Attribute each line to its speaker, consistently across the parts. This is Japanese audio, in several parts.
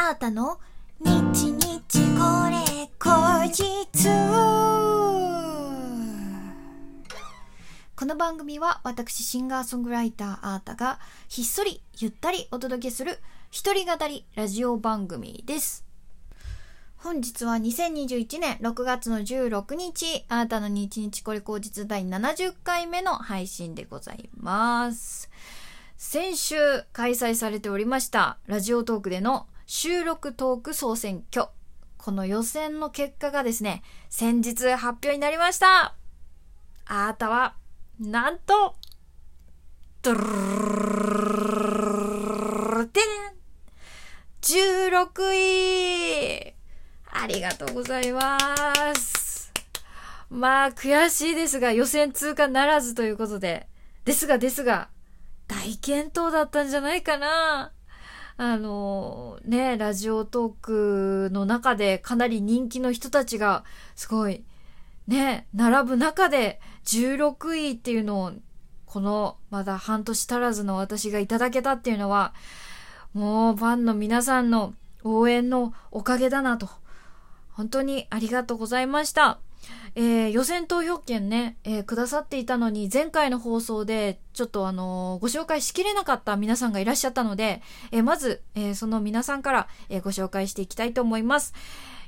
Speaker 1: あーたの？日日これ後日この番組は私シンガーソングライターあーたがひっそりゆったりお届けする一人語りラジオ番組です。本日は2021年6月の16日、あなたの日日これ口実第70回目の配信でございます。先週開催されておりましたラジオトークでの収録トーク総選挙。この予選の結果がですね、先日発表になりました。あなたは、なんと、ドゥルルルルでん16位ありがとうございます。まあ、悔しいですが、予選通過ならずということで。ですが、ですが、大健闘だったんじゃないかな。あの、ね、ラジオトークの中でかなり人気の人たちが、すごい、ね、並ぶ中で16位っていうのを、このまだ半年足らずの私がいただけたっていうのは、もうファンの皆さんの応援のおかげだなと。本当にありがとうございました。えー予選投票権ね、えーくださっていたのに、前回の放送で、ちょっとあのーご紹介しきれなかった皆さんがいらっしゃったので、えーまず、えーその皆さんから、えーご紹介していきたいと思います。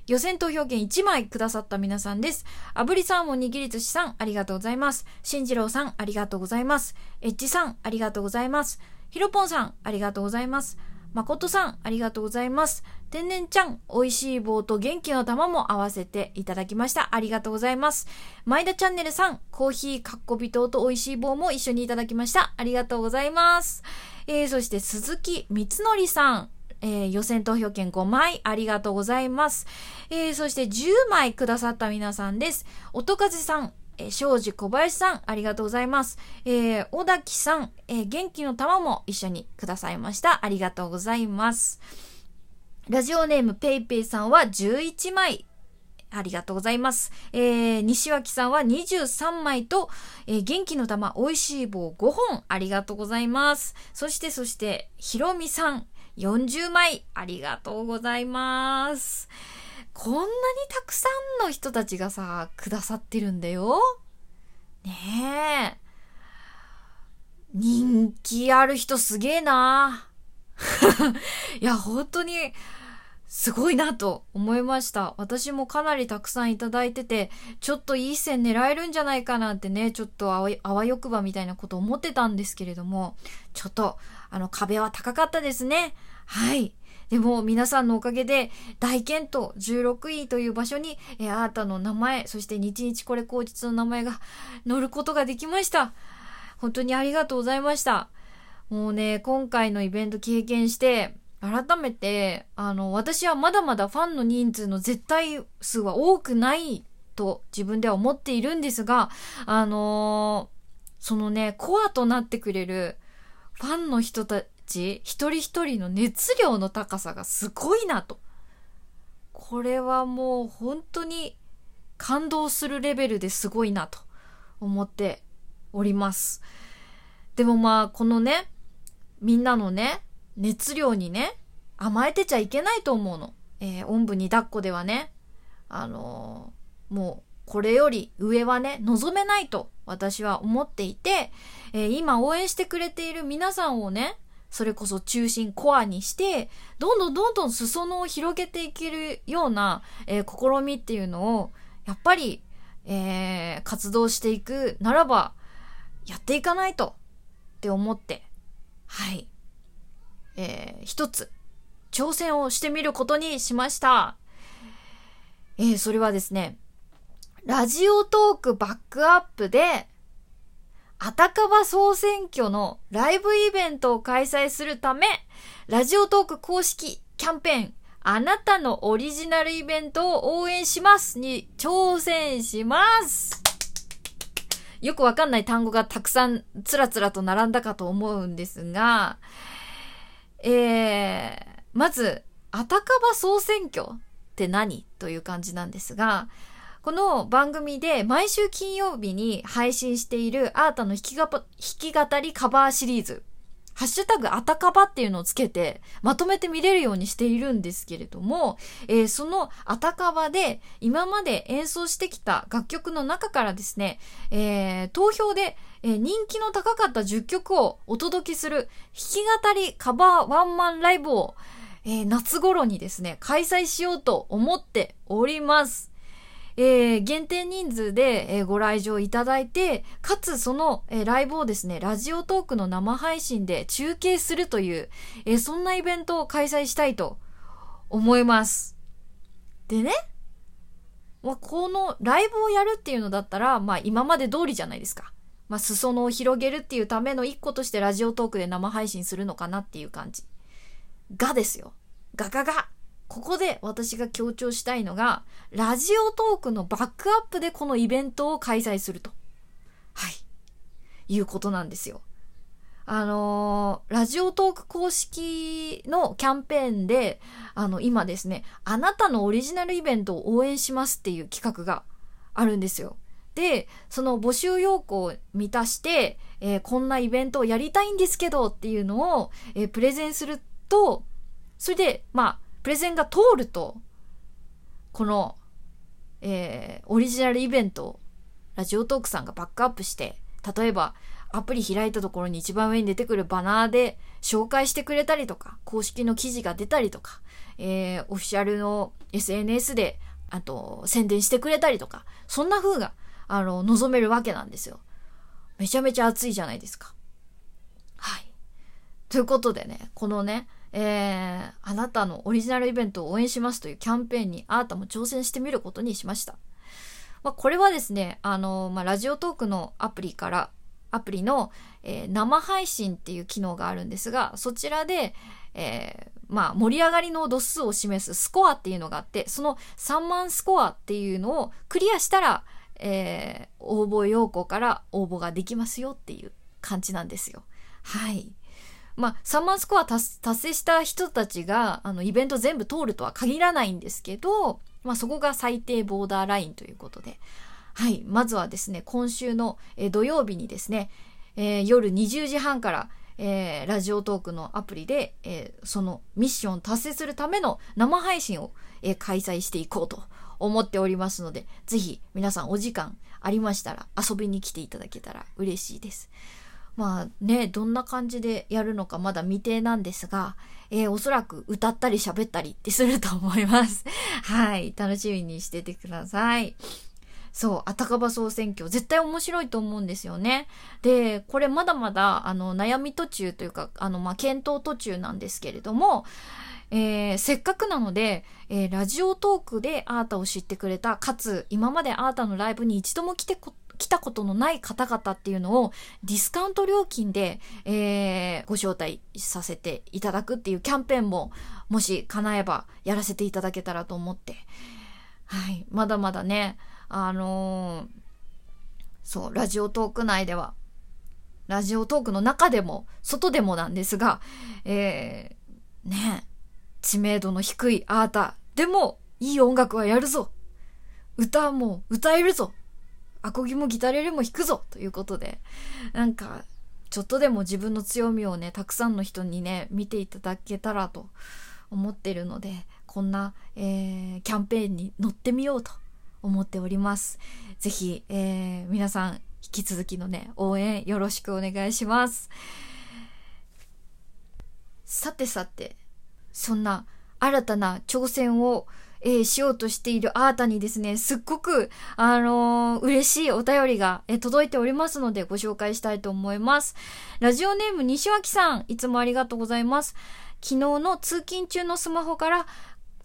Speaker 1: 予選投票権1枚くださった皆さんです。炙りサーモン握り寿司さん、ありがとうございます。しんじろうさん、ありがとうございます。エッジさん、ありがとうございます。ひろぽんさん、ありがとうございます。まことさん、ありがとうございます。天然ちゃん、美味しい棒と元気の玉も合わせていただきました。ありがとうございます。前田チャンネルさん、コーヒーかっこびとうと美味しい棒も一緒にいただきました。ありがとうございます。えー、そして鈴木光則さん、えー予選投票権5枚ありがとうございます。えーそして10枚くださった皆さんです。音風さん、え、庄司小林さん、ありがとうございます。えー、小滝さん、えー元気の玉も一緒にくださいました。ありがとうございます。ラジオネームペイペイさんは11枚。ありがとうございます。えー、西脇さんは23枚と、えー元気の玉美味しい棒5本ありがとうございます。そしてそして、ひろみさん40枚ありがとうございます。こんなにたくさんの人たちがさ、くださってるんだよ。ねえ。人気ある人すげえな。いや、本当に、すごいなと思いました。私もかなりたくさんいただいてて、ちょっといい線狙えるんじゃないかなってね、ちょっとあわあわよくばみたいなこと思ってたんですけれども、ちょっと、あの壁は高かったですね。はい。でも皆さんのおかげで大健闘16位という場所に、えーあーたの名前、そして日々これ口実の名前が載ることができました。本当にありがとうございました。もうね、今回のイベント経験して、改めて、あの、私はまだまだファンの人数の絶対数は多くないと自分では思っているんですが、あのーそのね、コアとなってくれるファンの人たち、一人一人の熱量の高さがすごいなと。これはもう本当に感動するレベルですごいなと思っております。でもまあ、このね、みんなのね、熱量にね、甘えてちゃいけないと思うの。えー、おんぶに抱っこではね、あのーもう、これより上はね、望めないと私は思っていて、えー今応援してくれている皆さんをね、それこそ中心コアにして、どんどんどんどん裾野を広げていけるような、えー試みっていうのを、やっぱり、えー活動していくならば、やっていかないとって思って、はい。えー一つ、挑戦をしてみることにしました。えーそれはですね、ラジオトークバックアップで、あたかば総選挙のライブイベントを開催するため、ラジオトーク公式キャンペーン、あなたのオリジナルイベントを応援しますに挑戦します。よくわかんない単語がたくさんつらつらと並んだかと思うんですが、えー、まず、あたかば総選挙って何という感じなんですが、この番組で毎週金曜日に配信しているアータの弾き弾き語りカバーシリーズ。ハッシュタグあたかばっていうのをつけて、まとめて見れるようにしているんですけれども、えー、そのあたかばで今まで演奏してきた楽曲の中からですね、えー、投票で、人気の高かった10曲をお届けする弾き語りカバーワンマンライブを、え夏頃にですね、開催しようと思っております。えー、限定人数で、えー、ご来場いただいて、かつその、えー、ライブをですね、ラジオトークの生配信で中継するという、えそんなイベントを開催したいと思います。でね、まあ、このライブをやるっていうのだったら、まあ今まで通りじゃないですか。まあ裾野を広げるっていうための一個としてラジオトークで生配信するのかなっていう感じ。がですよ。ガガガここで私が強調したいのが、ラジオトークのバックアップでこのイベントを開催すると。はい。いうことなんですよ。あのー、ラジオトーク公式のキャンペーンで、あの、今ですね、あなたのオリジナルイベントを応援しますっていう企画があるんですよ。で、その募集要項を満たして、えー、こんなイベントをやりたいんですけどっていうのを、えー、プレゼンすると、それで、まあ、プレゼンが通ると、この、えー、オリジナルイベントをラジオトークさんがバックアップして、例えばアプリ開いたところに一番上に出てくるバナーで紹介してくれたりとか、公式の記事が出たりとか、えー、オフィシャルの SNS で、あと、宣伝してくれたりとか、そんな風が、あの、望めるわけなんですよ。めちゃめちゃ熱いじゃないですか。はい。ということでね、このね、えー、あなたのオリジナルイベントを応援しますというキャンペーンにあなたも挑戦してみることにしました。まあ、これはですね、あの、まあ、ラジオトークのアプリから、アプリの、えー、生配信っていう機能があるんですが、そちらで、えー、まあ、盛り上がりの度数を示すスコアっていうのがあって、その3万スコアっていうのをクリアしたら、えー、応募要項から応募ができますよっていう感じなんですよ。はい。まあ、3万スコア達成した人たちが、あの、イベント全部通るとは限らないんですけど、まあ、そこが最低ボーダーラインということで、はい、まずはですね、今週の、土曜日にですね、えー、夜20時半から、えー、ラジオトークのアプリで、えー、そのミッションを達成するための生配信を、え開催していこうと思っておりますので、ぜひ皆さんお時間ありましたら遊びに来ていただけたら嬉しいです。まあね、どんな感じでやるのかまだ未定なんですが、えー、おそらく歌ったり喋ったりってすると思います。はい。楽しみにしててください。そう、あたかば総選挙、絶対面白いと思うんですよね。で、これまだまだ、あの、悩み途中というか、あの、まあ、検討途中なんですけれども、えー、せっかくなので、えー、ラジオトークでアータを知ってくれた、かつ、今までアータのライブに一度も来てこ来たことのない方々っていうのをディスカウント料金で、えー、ご招待させていただくっていうキャンペーンももし叶えばやらせていただけたらと思って、はい、まだまだね、あのー、そう、ラジオトーク内では、ラジオトークの中でも、外でもなんですが、えー、ね、知名度の低いアーターでもいい音楽はやるぞ。歌も歌えるぞ。アコギもギタレレも弾くぞということで、なんか、ちょっとでも自分の強みをね、たくさんの人にね、見ていただけたらと思ってるので、こんな、えー、キャンペーンに乗ってみようと思っております。ぜひ、えー、皆さん、引き続きのね、応援よろしくお願いします。さてさて、そんな新たな挑戦をえー、しようとしているあーたにですね、すっごく、あのー、嬉しいお便りが、えー、届いておりますのでご紹介したいと思います。ラジオネーム西脇さん、いつもありがとうございます。昨日の通勤中のスマホから、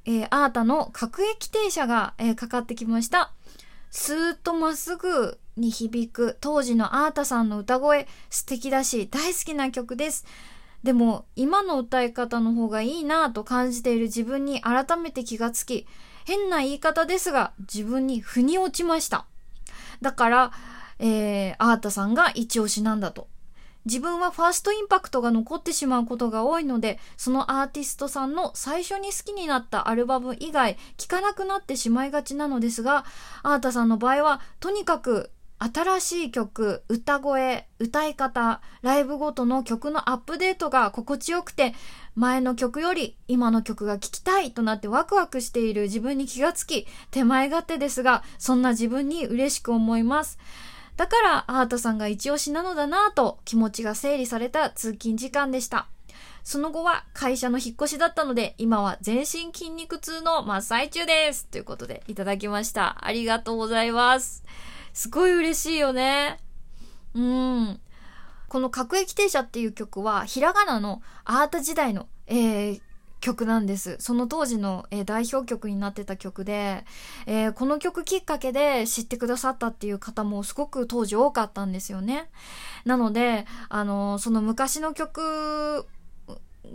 Speaker 1: えー、あーたの各駅停車が、えー、かかってきました。スーッとまっすぐに響く当時のあーたさんの歌声、素敵だし大好きな曲です。でも今の歌い方の方がいいなぁと感じている自分に改めて気がつき、変な言い方ですが自分に腑に落ちました。だから、えー、アータさんが一押しなんだと。自分はファーストインパクトが残ってしまうことが多いので、そのアーティストさんの最初に好きになったアルバム以外、聴かなくなってしまいがちなのですが、アータさんの場合は、とにかく新しい曲、歌声、歌い方、ライブごとの曲のアップデートが心地よくて、前の曲より今の曲が聴きたいとなってワクワクしている自分に気がつき、手前勝手ですが、そんな自分に嬉しく思います。だからアートさんが一押しなのだなぁと気持ちが整理された通勤時間でした。その後は会社の引っ越しだったので、今は全身筋肉痛の真っ最中です。ということでいただきました。ありがとうございます。すごい嬉しいよね。うん。この各駅停車っていう曲は、ひらがなのアート時代の、えー、曲なんです。その当時の、えー、代表曲になってた曲で、えー、この曲きっかけで知ってくださったっていう方もすごく当時多かったんですよね。なので、あのー、その昔の曲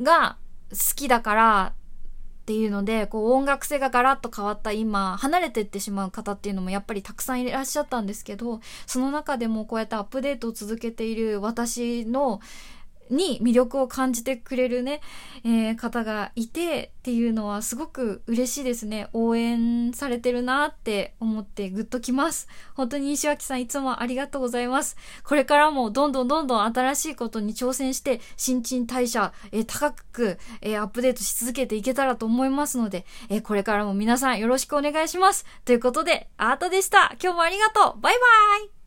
Speaker 1: が好きだからっていうので、こう音楽性がガラッと変わった今、離れていってしまう方っていうのもやっぱりたくさんいらっしゃったんですけど、その中でもこうやってアップデートを続けている私の、に魅力を感じてくれるね、えー、方がいてっていうのはすごく嬉しいですね。応援されてるなって思ってグッときます。本当に石脇さんいつもありがとうございます。これからもどんどんどんどん新しいことに挑戦して新陳代謝、えー、高く、えー、アップデートし続けていけたらと思いますので、えー、これからも皆さんよろしくお願いします。ということで、アートでした。今日もありがとうバイバイ